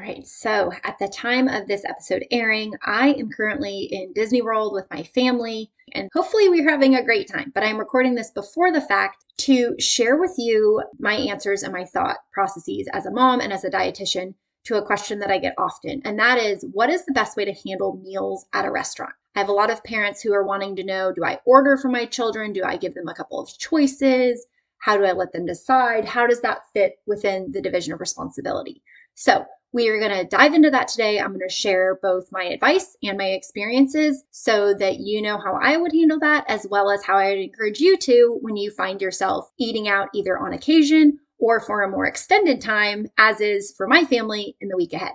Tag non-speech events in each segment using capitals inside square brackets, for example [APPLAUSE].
right, so at the time of this episode airing, I am currently in Disney World with my family, and hopefully we're having a great time. But I'm recording this before the fact to share with you my answers and my thought processes as a mom and as a dietitian to a question that I get often, and that is what is the best way to handle meals at a restaurant? I have a lot of parents who are wanting to know do I order for my children? Do I give them a couple of choices? How do I let them decide? How does that fit within the division of responsibility? So, we are going to dive into that today. I'm going to share both my advice and my experiences so that you know how I would handle that, as well as how I would encourage you to when you find yourself eating out either on occasion or for a more extended time, as is for my family in the week ahead.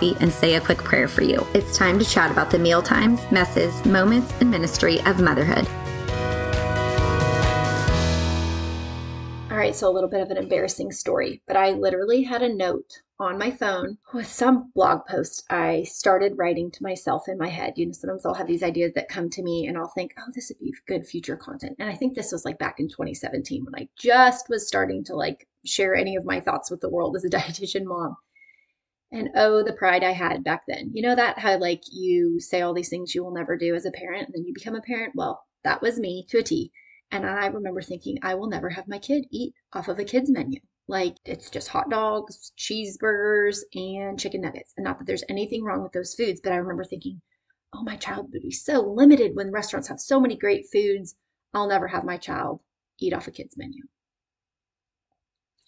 coffee and say a quick prayer for you. It's time to chat about the meal times, messes, moments, and ministry of motherhood. All right, so a little bit of an embarrassing story, but I literally had a note on my phone with some blog post I started writing to myself in my head. You know, sometimes I'll have these ideas that come to me and I'll think, oh, this would be good future content. And I think this was like back in 2017 when I just was starting to like share any of my thoughts with the world as a [LAUGHS] dietitian mom. And oh, the pride I had back then. You know that how like you say all these things you will never do as a parent and then you become a parent? Well, that was me to a T. And I remember thinking, I will never have my kid eat off of a kid's menu. Like it's just hot dogs, cheeseburgers, and chicken nuggets. And not that there's anything wrong with those foods, but I remember thinking, oh, my child would be so limited when restaurants have so many great foods. I'll never have my child eat off a kid's menu.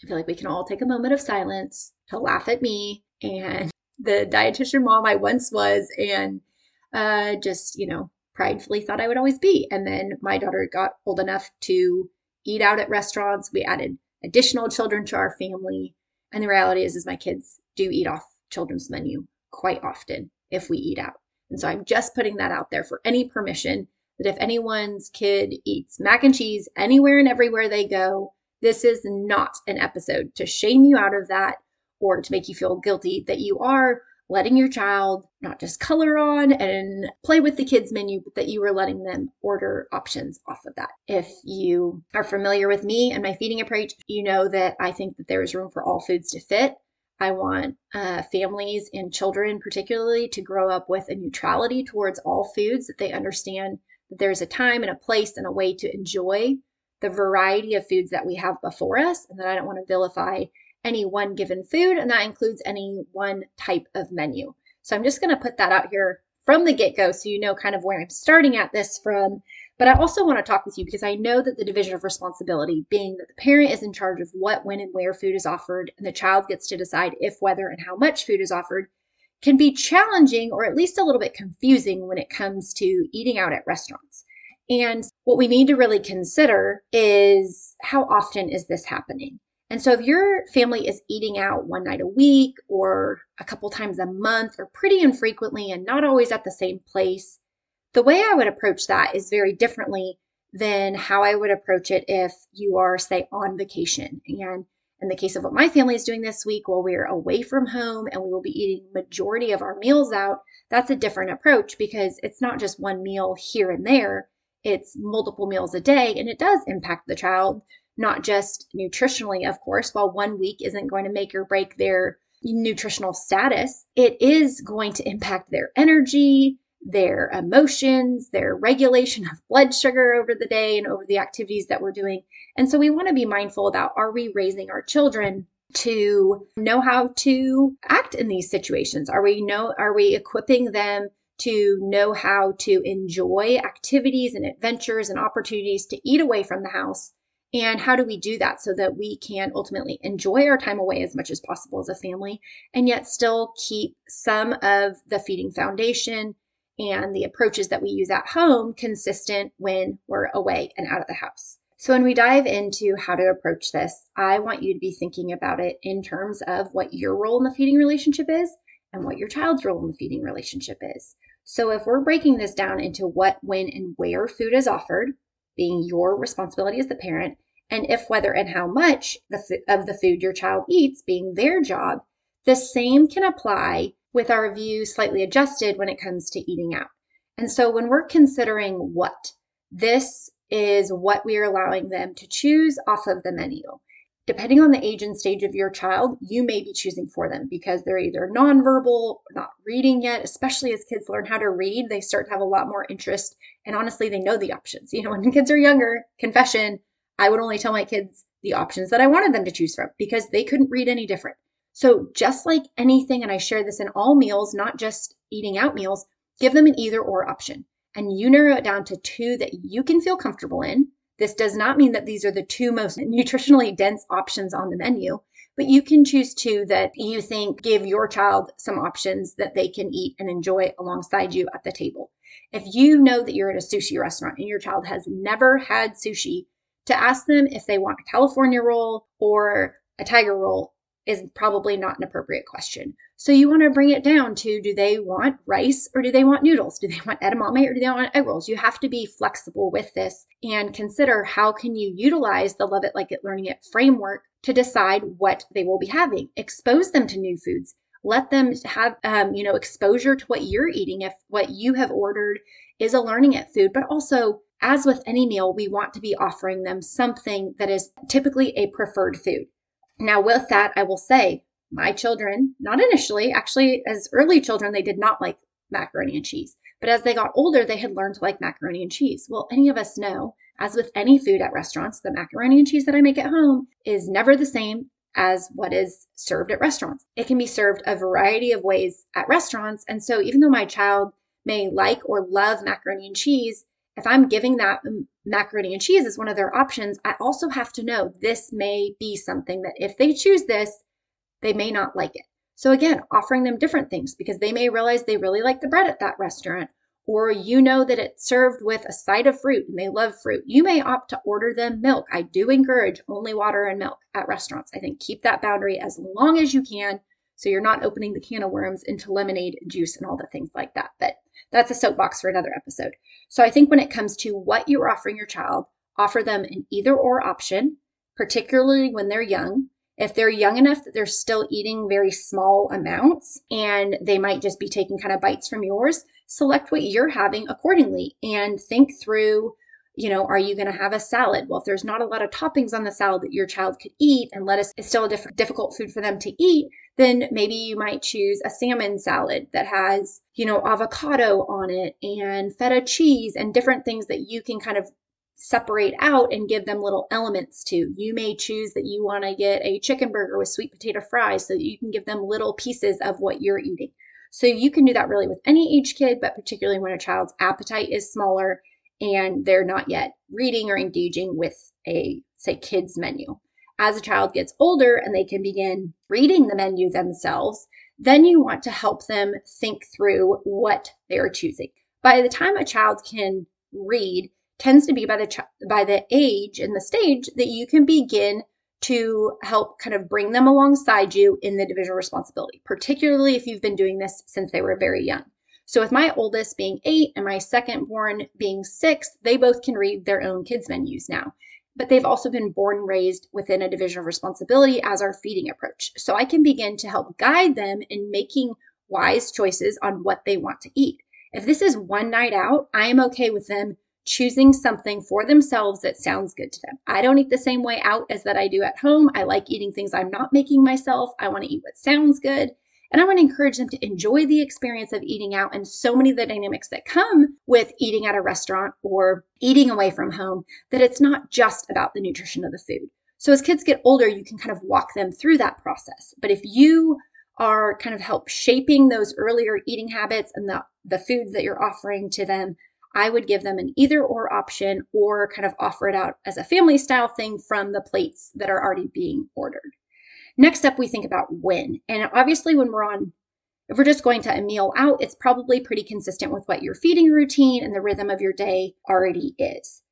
I feel like we can all take a moment of silence to laugh at me and the dietitian mom I once was, and uh, just, you know, pridefully thought I would always be. And then my daughter got old enough to eat out at restaurants. We added additional children to our family. And the reality is, is my kids do eat off children's menu quite often if we eat out. And so I'm just putting that out there for any permission that if anyone's kid eats mac and cheese anywhere and everywhere they go, this is not an episode to shame you out of that or to make you feel guilty that you are letting your child not just color on and play with the kids menu, but that you are letting them order options off of that. If you are familiar with me and my feeding approach, you know that I think that there is room for all foods to fit. I want uh, families and children, particularly, to grow up with a neutrality towards all foods, that they understand that there's a time and a place and a way to enjoy the variety of foods that we have before us, and that I don't want to vilify any one given food, and that includes any one type of menu. So I'm just going to put that out here from the get go so you know kind of where I'm starting at this from. But I also want to talk with you because I know that the division of responsibility, being that the parent is in charge of what, when, and where food is offered, and the child gets to decide if, whether, and how much food is offered, can be challenging or at least a little bit confusing when it comes to eating out at restaurants. And what we need to really consider is how often is this happening? And so, if your family is eating out one night a week or a couple times a month or pretty infrequently and not always at the same place, the way I would approach that is very differently than how I would approach it if you are, say, on vacation. And in the case of what my family is doing this week, while we're away from home and we will be eating majority of our meals out, that's a different approach because it's not just one meal here and there, it's multiple meals a day, and it does impact the child not just nutritionally, of course, while one week isn't going to make or break their nutritional status, it is going to impact their energy, their emotions, their regulation of blood sugar over the day and over the activities that we're doing. And so we want to be mindful about are we raising our children to know how to act in these situations? Are we know are we equipping them to know how to enjoy activities and adventures and opportunities to eat away from the house and how do we do that so that we can ultimately enjoy our time away as much as possible as a family and yet still keep some of the feeding foundation and the approaches that we use at home consistent when we're away and out of the house? So, when we dive into how to approach this, I want you to be thinking about it in terms of what your role in the feeding relationship is and what your child's role in the feeding relationship is. So, if we're breaking this down into what, when, and where food is offered, being your responsibility as the parent, and if, whether, and how much of the food your child eats being their job, the same can apply with our view slightly adjusted when it comes to eating out. And so, when we're considering what, this is what we are allowing them to choose off of the menu. Depending on the age and stage of your child, you may be choosing for them because they're either nonverbal, not reading yet, especially as kids learn how to read, they start to have a lot more interest. And honestly, they know the options. You know, when kids are younger, confession, I would only tell my kids the options that I wanted them to choose from because they couldn't read any different. So, just like anything, and I share this in all meals, not just eating out meals, give them an either or option and you narrow it down to two that you can feel comfortable in. This does not mean that these are the two most [LAUGHS] nutritionally dense options on the menu, but you can choose two that you think give your child some options that they can eat and enjoy alongside you at the table. If you know that you're at a sushi restaurant and your child has never had sushi, to ask them if they want a California roll or a tiger roll is probably not an appropriate question. So you want to bring it down to do they want rice or do they want noodles? Do they want edamame or do they want egg rolls? You have to be flexible with this and consider how can you utilize the love it like it learning it framework to decide what they will be having. Expose them to new foods. Let them have um, you know exposure to what you're eating if what you have ordered is a learning it food, but also as with any meal, we want to be offering them something that is typically a preferred food. Now, with that, I will say my children, not initially, actually, as early children, they did not like macaroni and cheese. But as they got older, they had learned to like macaroni and cheese. Well, any of us know, as with any food at restaurants, the macaroni and cheese that I make at home is never the same as what is served at restaurants. It can be served a variety of ways at restaurants. And so, even though my child may like or love macaroni and cheese, if I'm giving that macaroni and cheese as one of their options, I also have to know this may be something that if they choose this, they may not like it. So again, offering them different things because they may realize they really like the bread at that restaurant, or you know that it's served with a side of fruit and they love fruit. You may opt to order them milk. I do encourage only water and milk at restaurants. I think keep that boundary as long as you can so you're not opening the can of worms into lemonade, juice, and all the things like that. But that's a soapbox for another episode. So I think when it comes to what you're offering your child, offer them an either or option, particularly when they're young. If they're young enough that they're still eating very small amounts and they might just be taking kind of bites from yours, select what you're having accordingly and think through you know, are you going to have a salad? Well, if there's not a lot of toppings on the salad that your child could eat and lettuce is still a diff- difficult food for them to eat, then maybe you might choose a salmon salad that has, you know, avocado on it and feta cheese and different things that you can kind of separate out and give them little elements to. You may choose that you want to get a chicken burger with sweet potato fries so that you can give them little pieces of what you're eating. So you can do that really with any age kid, but particularly when a child's appetite is smaller and they're not yet reading or engaging with a, say, kids menu as a child gets older and they can begin reading the menu themselves, then you want to help them think through what they are choosing. By the time a child can read, tends to be by the ch- by the age and the stage that you can begin to help kind of bring them alongside you in the division responsibility, particularly if you've been doing this since they were very young. So, with my oldest being eight and my second born being six, they both can read their own kids' menus now but they've also been born and raised within a division of responsibility as our feeding approach. So I can begin to help guide them in making wise choices on what they want to eat. If this is one night out, I am okay with them choosing something for themselves that sounds good to them. I don't eat the same way out as that I do at home. I like eating things I'm not making myself. I want to eat what sounds good. And I want to encourage them to enjoy the experience of eating out and so many of the dynamics that come with eating at a restaurant or eating away from home that it's not just about the nutrition of the food. So as kids get older, you can kind of walk them through that process. But if you are kind of help shaping those earlier eating habits and the, the foods that you're offering to them, I would give them an either or option or kind of offer it out as a family style thing from the plates that are already being ordered. Next up, we think about when. And obviously, when we're on, if we're just going to a meal out, it's probably pretty consistent with what your feeding routine and the rhythm of your day already is.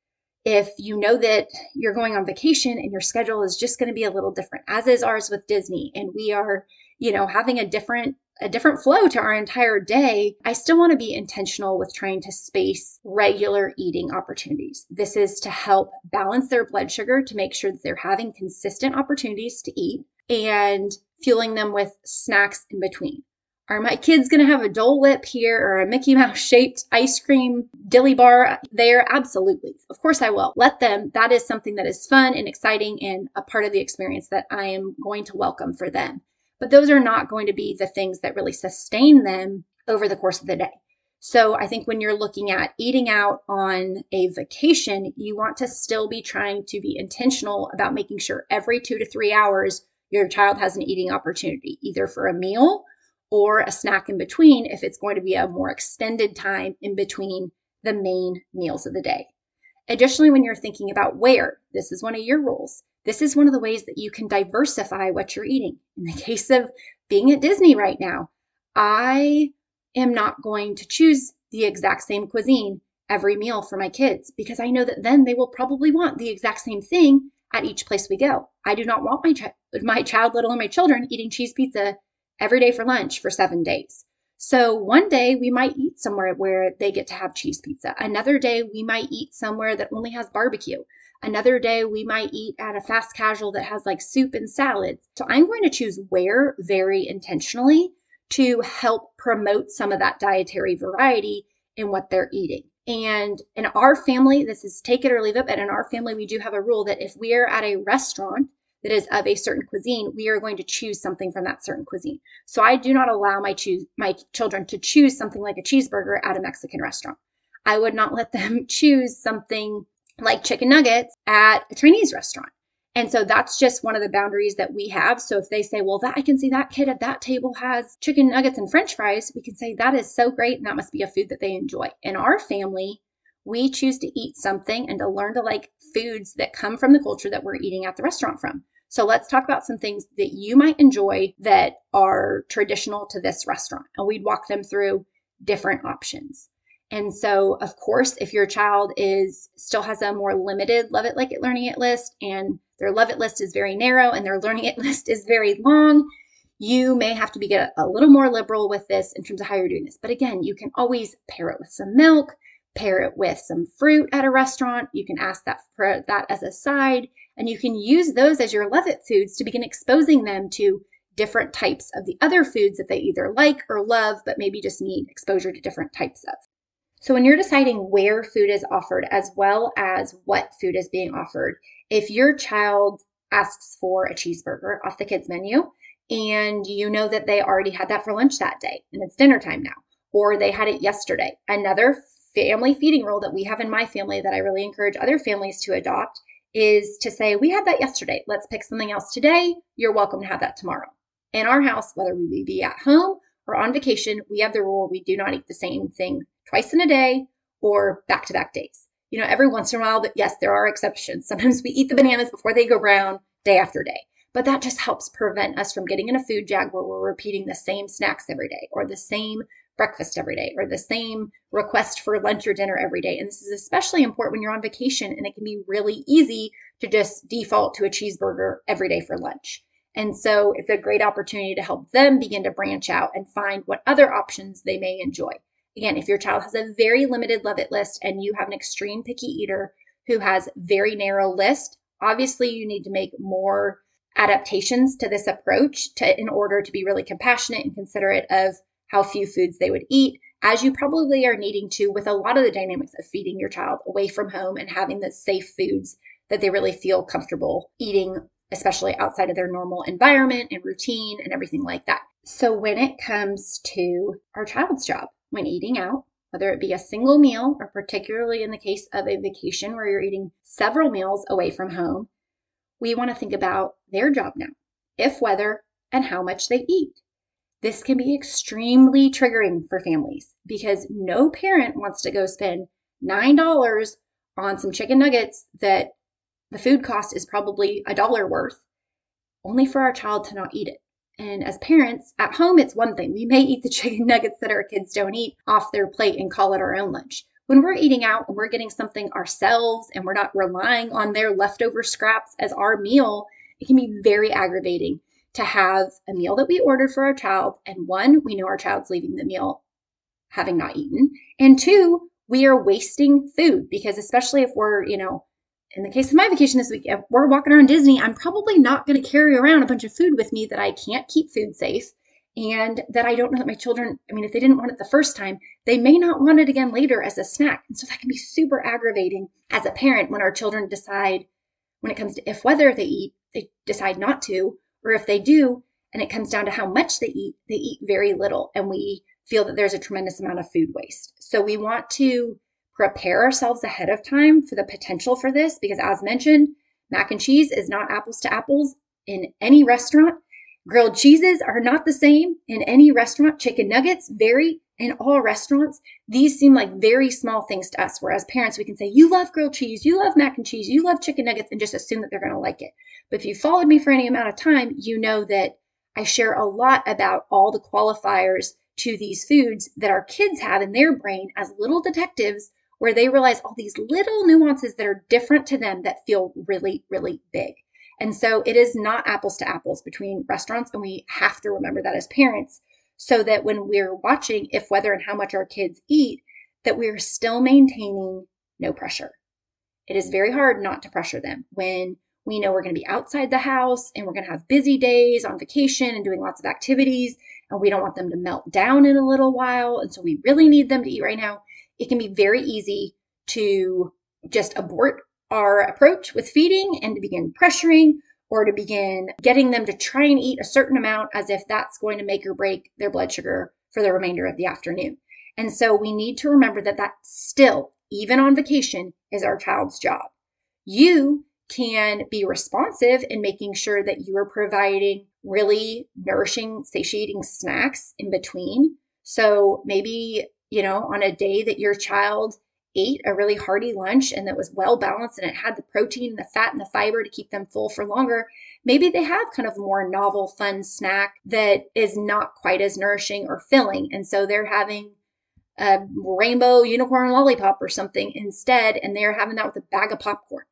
if you know that you're going on vacation and your schedule is just going to be a little different as is ours with disney and we are you know having a different a different flow to our entire day i still want to be intentional with trying to space regular eating opportunities this is to help balance their blood sugar to make sure that they're having consistent opportunities to eat and fueling them with snacks in between are my kids going to have a Dole Whip here or a Mickey Mouse shaped ice cream dilly bar there? Absolutely. Of course I will. Let them. That is something that is fun and exciting and a part of the experience that I am going to welcome for them. But those are not going to be the things that really sustain them over the course of the day. So I think when you're looking at eating out on a vacation, you want to still be trying to be intentional about making sure every two to three hours your child has an eating opportunity, either for a meal or a snack in between if it's going to be a more extended time in between the main meals of the day. Additionally, when you're thinking about where, this is one of your rules. This is one of the ways that you can diversify what you're eating. In the [LAUGHS] case of being at Disney right now, I am not going to choose the exact same cuisine every meal for my kids because I know that then they will probably want the exact same thing at each place we go. I do not want my chi- my child, let alone my children, eating cheese pizza every day for lunch for seven days. So one day we might eat somewhere where they get to have cheese pizza. Another day we might eat somewhere that only has barbecue. Another day we might eat at a fast casual that has like soup and salads. So I'm going to choose where very intentionally to help promote some of that dietary variety in what they're eating. And in our family, this is take it or leave it, but in our family, we do have a rule that if we are at a restaurant that is of a certain cuisine, we are going to choose something from that certain cuisine. So I do not allow my choose my children to choose something like a cheeseburger at a Mexican restaurant. I would not let them [LAUGHS] choose something like chicken nuggets at a Chinese restaurant. And so that's just one of the boundaries that we have. So if they say, well, that I can see that kid at that table has chicken nuggets and french fries, we can say that is so great and that must be a food that they enjoy. In our family, we choose to eat something and to learn to like foods that come from the culture that we're eating at the restaurant from. So let's talk about some things that you might enjoy that are traditional to this restaurant. And we'd walk them through different options. And so, of course, if your child is still has a more limited love it like it learning it list and their love it list is very narrow and their learning it [LAUGHS] list is very long, you may have to be get a little more liberal with this in terms of how you're doing this. But again, you can always pair it with some milk, pair it with some fruit at a restaurant. You can ask that for that as a side. And you can use those as your love it foods to begin exposing them to different types of the other foods that they either like or love, but maybe just need exposure to different types of. So, when you're deciding where food is offered as well as what food is being offered, if your child asks for a cheeseburger off the kids' menu and you know that they already had that for lunch that day and it's dinner time now, or they had it yesterday, another family feeding rule that we have in my family that I really encourage other families to adopt is to say, we had that yesterday. Let's pick something else today. You're welcome to have that tomorrow. In our house, whether we be at home or on vacation, we have the rule we do not eat the same thing twice in a day or back to back days. You know, every once in a while, yes, there are exceptions. Sometimes we eat the bananas before they go brown day after day. But that just helps prevent us from getting in a food jag where we're repeating the same snacks every day or the same breakfast every day or the same request for lunch or dinner every day. And this is especially important when you're on vacation and it can be really easy to just default to a cheeseburger every day for lunch. And so it's a great opportunity to help them begin to branch out and find what other options they may enjoy. Again, if your child has a very limited love it list and you have an extreme picky eater who has very narrow list, obviously you need to make more adaptations to this approach to in order to be really compassionate and considerate of how few foods they would eat, as you probably are needing to with a lot of the dynamics of feeding your child away from home and having the safe foods that they really feel comfortable eating, especially outside of their normal environment and routine and everything like that. So, when it comes to our child's job, when eating out, whether it be a single meal or particularly in the case of a vacation where you're eating several meals away from home, we want to think about their job now, if, whether, and how much they eat. This can be extremely triggering for families because no parent wants to go spend $9 on some chicken nuggets that the food cost is probably a dollar worth, only for our child to not eat it. And as parents, at home, it's one thing. We may eat the [LAUGHS] chicken nuggets that our kids don't eat off their plate and call it our own lunch. when we're eating out and we're getting something ourselves and we're not relying on their leftover scraps as our meal, it can be very aggravating to have a meal that we ordered for our child. And one, we know our child's leaving the meal having not eaten. And two, we are wasting food because, especially if we're, you know, in the case of my vacation this week, if we're walking around Disney, I'm probably not going to carry around a bunch of food with me that I can't keep food safe and that I don't know that my children, I mean, if they didn't want it the first time, they may not want it again later as a snack. And so that can be super aggravating as a parent when our children decide, when it comes to if whether they eat, they decide not to, or if they do, and it comes down to how much they eat, they eat very little. And we feel that there's a tremendous amount of food waste. So we want to prepare ourselves ahead of time for the potential for this because, as mentioned, mac and cheese is not apples to apples in any restaurant. Grilled cheeses are not the same in any restaurant. Chicken nuggets vary in all restaurants. These seem like very small things to us, whereas parents, we can say, You love grilled cheese, you love mac and cheese, you love chicken nuggets, and just assume that they're going to like it. But if you followed me for any amount of time, you know that I share a lot about all the qualifiers to these foods that our kids have in their brain as little detectives where they realize all these little nuances that are different to them that feel really, really big. And so it is not apples to apples between restaurants. And we have to remember that as parents so that when we're watching if whether and how much our kids eat, that we're still maintaining no pressure. It is very hard not to pressure them when we know we're going to be outside the house and we're going to have busy days on vacation and doing lots of activities. And we don't want them to melt down in a little while. And so we really need them to eat right now. It can be very easy to just abort our approach with feeding and to begin pressuring or to begin getting them to try and eat a certain amount as if that's going to make or break their blood sugar for the remainder of the afternoon. And so we need to remember that that still, even on vacation, is our child's job. You can be responsive in making sure that you are providing really nourishing, satiating snacks in between. So maybe, you know, on a day that your child ate a really hearty lunch and that was well balanced and it had the protein, the fat, and the fiber to keep them full for longer, maybe they have kind of more novel, fun snack that is not quite as nourishing or filling. And so they're having a rainbow unicorn lollipop or something instead, and they're having that with a bag of popcorn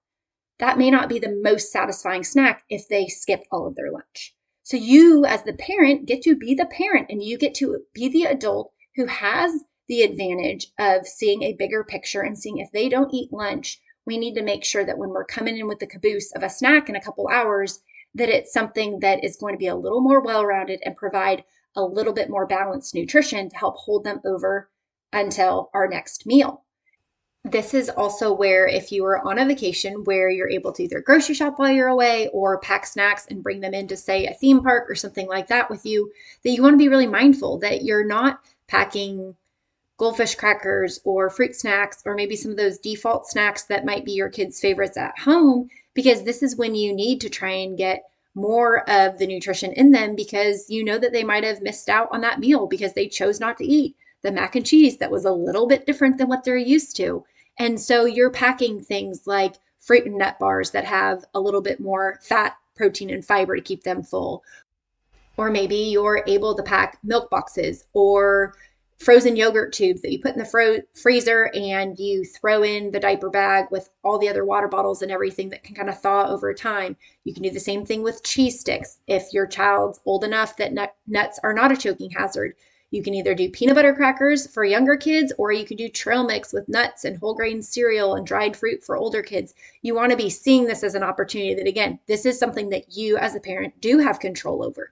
that may not be the most satisfying snack if they skip all of their lunch. So you, as the parent, get to be the parent and you get to be the adult who has the advantage of seeing a bigger picture and seeing if they don't eat lunch, we need to make sure that when we're coming in with the caboose of a snack in a couple hours, that it's something that is going to be a little more well rounded and provide a little bit more balanced nutrition to help hold them over until our next meal. This is also where, if you are on a vacation where you're able to either grocery shop while you're away or pack snacks and bring them into, say, a theme park or something like that with you, that you want to be really mindful that you're not packing goldfish crackers or fruit snacks or maybe some of those default snacks that might be your kids' favorites at home, because this is when you need to try and get more of the nutrition in them because you know that they might have missed out on that meal because they chose not to eat the mac and cheese that was a little bit different than what they're used to. And so you're packing things like fruit and nut bars that have a little bit more fat, protein, and fiber to keep them full. Or maybe you're able to pack milk boxes or frozen yogurt tubes that you put in the fro- freezer and you throw in the diaper bag with all the other water bottles and everything that can kind of thaw over time. You can do the same thing with cheese sticks. If your child's old enough that nut- nuts are not a choking hazard, you can either do peanut butter crackers for younger kids or you can do trail mix with nuts and whole grain cereal and dried fruit for older kids. You want to be seeing this as an opportunity that, again, this is something that you as a parent do have control over.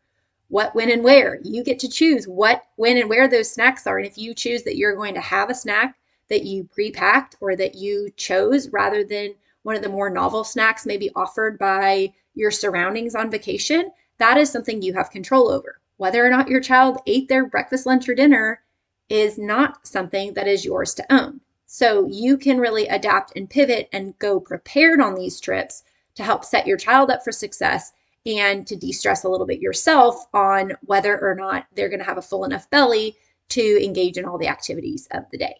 What, when, and where. You get to choose what, when, and where those snacks are. And if you choose that you're going to have a snack that you pre packed or that you chose rather than one of the more novel snacks maybe offered by your surroundings on vacation, that is something you have control over. Whether or not your child ate their breakfast, lunch, or dinner is not something that is yours to own. So you can really adapt and pivot and go prepared on these trips to help set your child up for success and to de stress a little bit yourself on whether or not they're going to have a full enough belly to engage in all the activities of the day.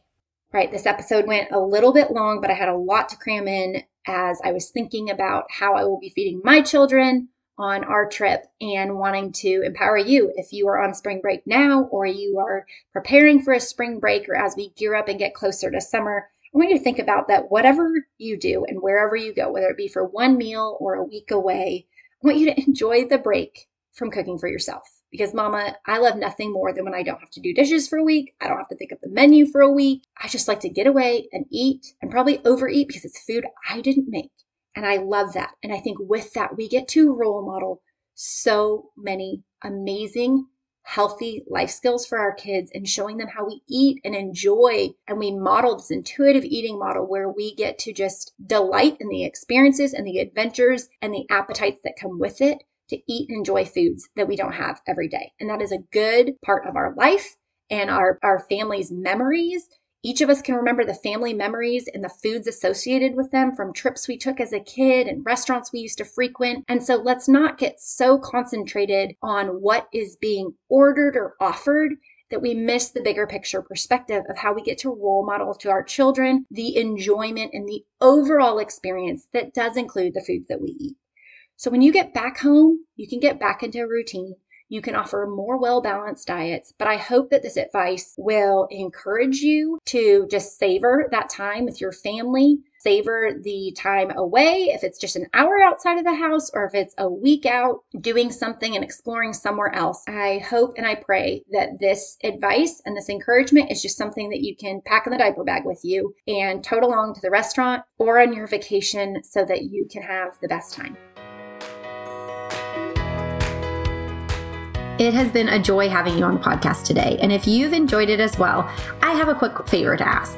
Right, this episode went a little bit long, but I had a lot to cram in as I was thinking about how I will be feeding my children on our trip and wanting to empower you if you are on spring break now or you are preparing for a spring break or as we gear up and get closer to summer. I want you to think about that whatever you do and wherever you go, whether it be for one meal or a week away, I want you to enjoy the break from cooking for yourself. Because, mama, I love nothing more than when I don't have to do dishes for a week. I don't have to think of the menu for a week. I just like to get away and eat and probably overeat because it's food I didn't make. And I love that. And I think with that, we get to role model so many amazing, healthy life skills for our kids and showing them how we eat and enjoy. And we model this intuitive eating model where we get to just delight in the experiences and the adventures and the appetites that come with it to eat and enjoy foods that we don't have every day. And that is a good part of our life and our, our family's memories each of us can remember the family memories and the foods associated with them from trips we took as a kid and restaurants we used to frequent. And so let's not get so concentrated on what is being ordered or offered that we miss the bigger picture perspective of how we get to role model to our children the enjoyment and the overall experience that does include the foods that we eat. So when you get back home, you can get back into a routine you can offer more well balanced diets. But I hope that this advice will encourage you to just savor that time with your family, savor the time away, if it's just an hour outside of the house or if it's a week out doing something and exploring somewhere else. I hope and I pray that this advice and this encouragement is just something that you can pack in the diaper bag with you and tote along to the restaurant or on your vacation so that you can have the best time. It has been a joy having you on the podcast today. And if you've enjoyed it as well, I have a quick favor to ask.